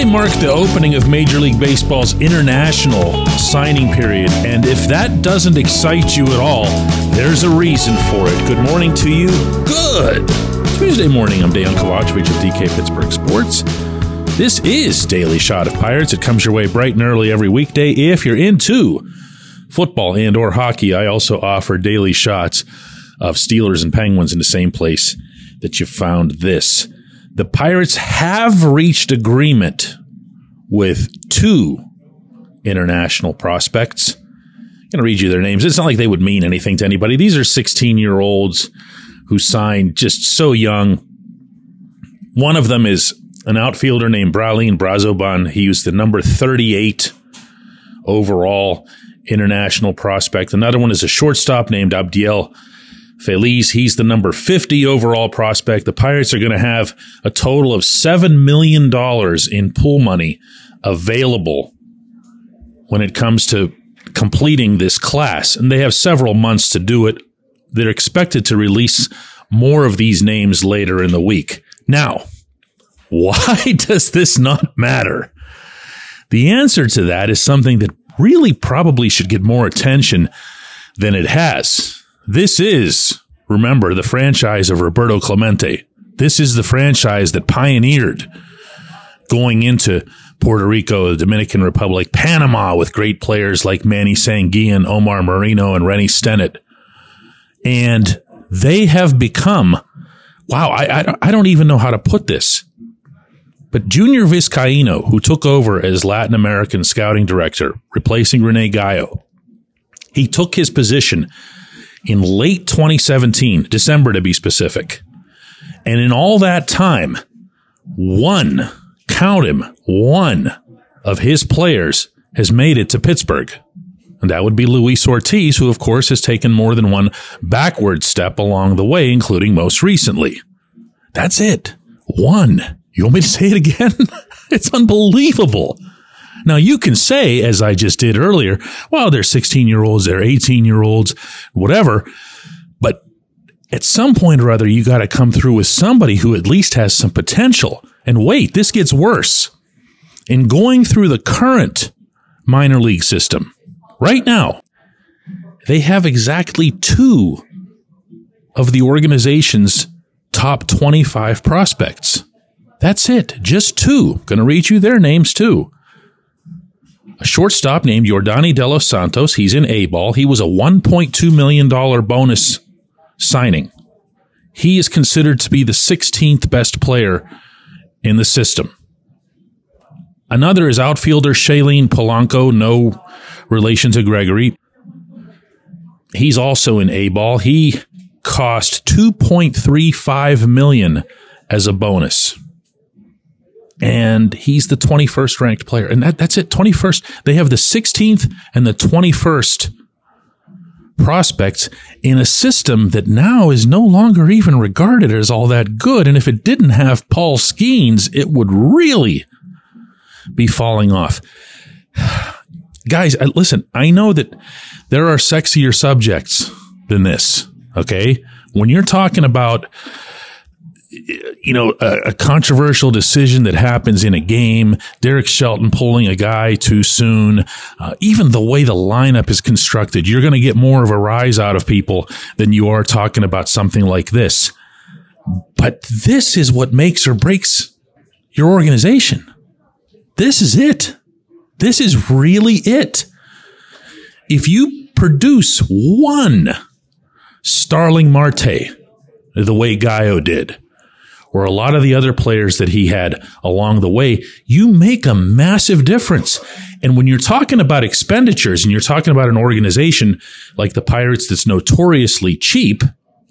Monday marked the opening of Major League Baseball's international signing period, and if that doesn't excite you at all, there's a reason for it. Good morning to you. Good. Tuesday morning, I'm Dejan Kovacevic of DK Pittsburgh Sports. This is Daily Shot of Pirates. It comes your way bright and early every weekday. If you're into football and or hockey, I also offer daily shots of Steelers and Penguins in the same place that you found this the Pirates have reached agreement with two international prospects. I'm going to read you their names. It's not like they would mean anything to anybody. These are 16 year olds who signed just so young. One of them is an outfielder named Bralin Brazoban. He was the number 38 overall international prospect. Another one is a shortstop named Abdiel Feliz, he's the number 50 overall prospect. The Pirates are going to have a total of $7 million in pool money available when it comes to completing this class. And they have several months to do it. They're expected to release more of these names later in the week. Now, why does this not matter? The answer to that is something that really probably should get more attention than it has. This is, remember, the franchise of Roberto Clemente. This is the franchise that pioneered going into Puerto Rico, the Dominican Republic, Panama with great players like Manny Sanguillen, Omar Moreno, and Rennie Stennett. And they have become, wow, I, I, I don't even know how to put this. But Junior Vizcaino, who took over as Latin American scouting director, replacing Rene Gallo, he took his position in late 2017, December to be specific. And in all that time, one, count him, one of his players has made it to Pittsburgh. And that would be Luis Ortiz, who of course has taken more than one backward step along the way, including most recently. That's it. One. You want me to say it again? it's unbelievable. Now you can say, as I just did earlier, well, they're 16 year olds, they're 18 year olds, whatever. But at some point or other, you got to come through with somebody who at least has some potential. And wait, this gets worse. In going through the current minor league system right now, they have exactly two of the organization's top 25 prospects. That's it. Just two. Going to read you their names too a shortstop named Yordany De Los Santos. He's in A ball. He was a $1.2 million bonus signing. He is considered to be the 16th best player in the system. Another is outfielder Shalin Polanco, no relation to Gregory. He's also in A ball. He cost 2.35 million as a bonus and he's the 21st ranked player. And that, that's it. 21st. They have the 16th and the 21st prospects in a system that now is no longer even regarded as all that good. And if it didn't have Paul Skenes, it would really be falling off. Guys, listen, I know that there are sexier subjects than this. Okay. When you're talking about you know, a, a, controversial decision that happens in a game, Derek Shelton pulling a guy too soon, uh, even the way the lineup is constructed, you're going to get more of a rise out of people than you are talking about something like this. But this is what makes or breaks your organization. This is it. This is really it. If you produce one Starling Marte the way Gallo did, or a lot of the other players that he had along the way, you make a massive difference. And when you're talking about expenditures and you're talking about an organization like the Pirates that's notoriously cheap,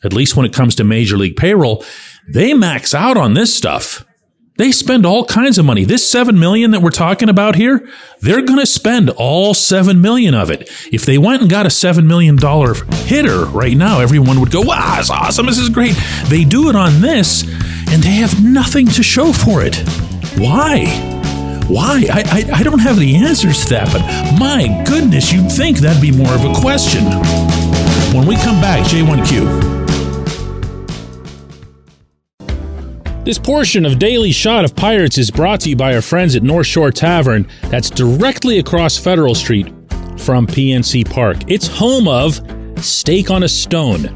at least when it comes to major league payroll, they max out on this stuff. They spend all kinds of money. This 7 million that we're talking about here, they're going to spend all 7 million of it. If they went and got a 7 million dollar hitter right now, everyone would go, "Wow, it's awesome. This is great." They do it on this and they have nothing to show for it. Why? Why? I, I, I don't have the answers to that, but my goodness, you'd think that'd be more of a question. When we come back, J1Q. This portion of Daily Shot of Pirates is brought to you by our friends at North Shore Tavern, that's directly across Federal Street from PNC Park. It's home of Steak on a Stone,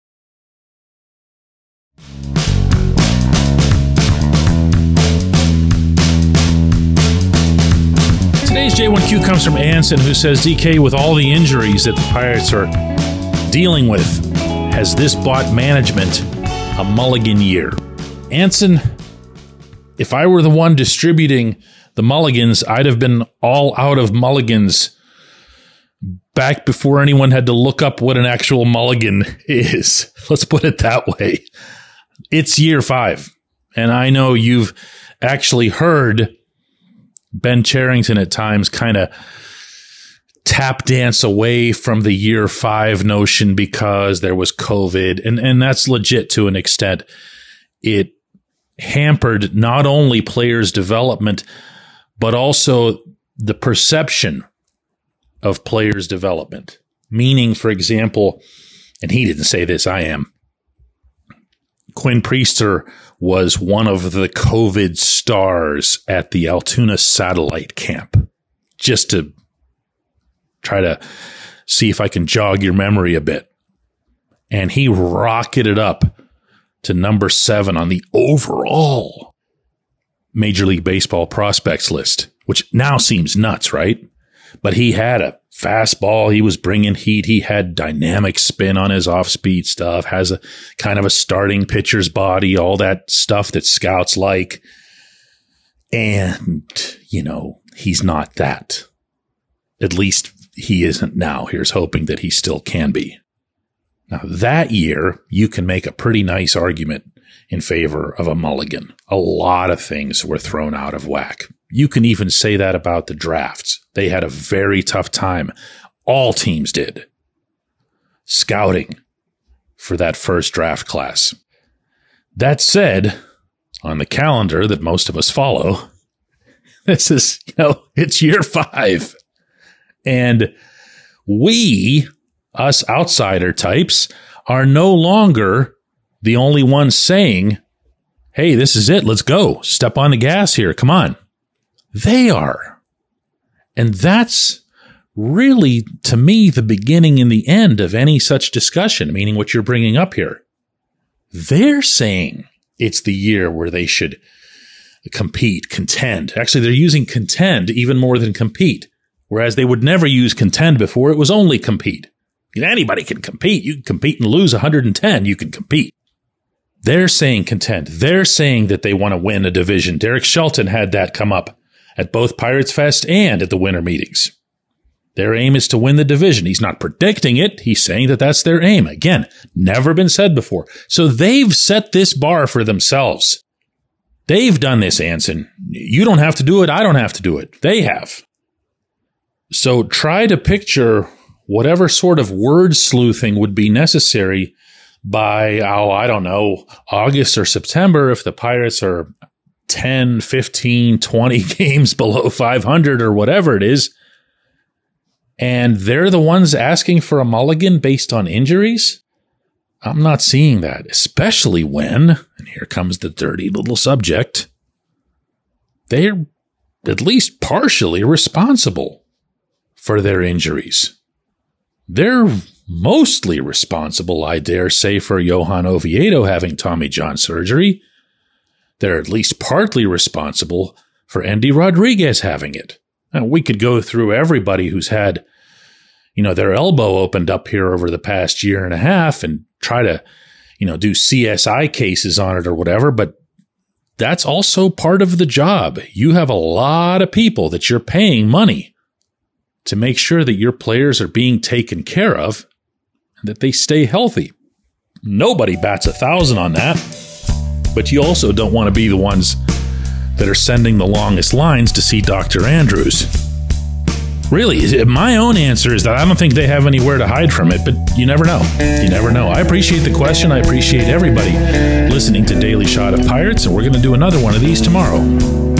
Today's J1Q comes from Anson, who says DK, with all the injuries that the Pirates are dealing with, has this bought management a mulligan year? Anson, if I were the one distributing the mulligans, I'd have been all out of mulligans back before anyone had to look up what an actual mulligan is. Let's put it that way. It's year five. And I know you've actually heard Ben Cherington at times kind of tap dance away from the year five notion because there was COVID. And, and that's legit to an extent. It hampered not only players' development, but also the perception of players' development. Meaning, for example, and he didn't say this, I am. Quinn Priester was one of the COVID stars at the Altoona satellite camp. Just to try to see if I can jog your memory a bit. And he rocketed up to number seven on the overall Major League Baseball prospects list, which now seems nuts, right? But he had a fastball. He was bringing heat. He had dynamic spin on his off speed stuff, has a kind of a starting pitcher's body, all that stuff that scouts like. And, you know, he's not that. At least he isn't now. Here's hoping that he still can be. Now, that year, you can make a pretty nice argument in favor of a mulligan. A lot of things were thrown out of whack. You can even say that about the drafts. They had a very tough time. All teams did. Scouting for that first draft class. That said, on the calendar that most of us follow, this is, you know, it's year five. And we, us outsider types, are no longer the only ones saying, Hey, this is it. Let's go. Step on the gas here. Come on. They are. And that's really, to me, the beginning and the end of any such discussion, meaning what you're bringing up here. They're saying it's the year where they should compete, contend. Actually, they're using contend even more than compete, whereas they would never use contend before. It was only compete. Anybody can compete. You can compete and lose 110. You can compete. They're saying contend. They're saying that they want to win a division. Derek Shelton had that come up at both Pirates Fest and at the winter meetings. Their aim is to win the division. He's not predicting it. He's saying that that's their aim. Again, never been said before. So they've set this bar for themselves. They've done this, Anson. You don't have to do it. I don't have to do it. They have. So try to picture whatever sort of word sleuthing would be necessary by, oh, I don't know, August or September if the Pirates are 10, 15, 20 games below 500 or whatever it is. And they're the ones asking for a mulligan based on injuries. I'm not seeing that, especially when, and here comes the dirty little subject, they're at least partially responsible for their injuries. They're mostly responsible, I dare say, for Johan Oviedo having Tommy John surgery. They're at least partly responsible for Endy Rodriguez having it. And we could go through everybody who's had, you know, their elbow opened up here over the past year and a half and try to, you know, do CSI cases on it or whatever, but that's also part of the job. You have a lot of people that you're paying money to make sure that your players are being taken care of and that they stay healthy. Nobody bats a thousand on that, but you also don't want to be the ones that are sending the longest lines to see Dr. Andrews. Really, my own answer is that I don't think they have anywhere to hide from it, but you never know. You never know. I appreciate the question. I appreciate everybody listening to Daily Shot of Pirates, and we're going to do another one of these tomorrow.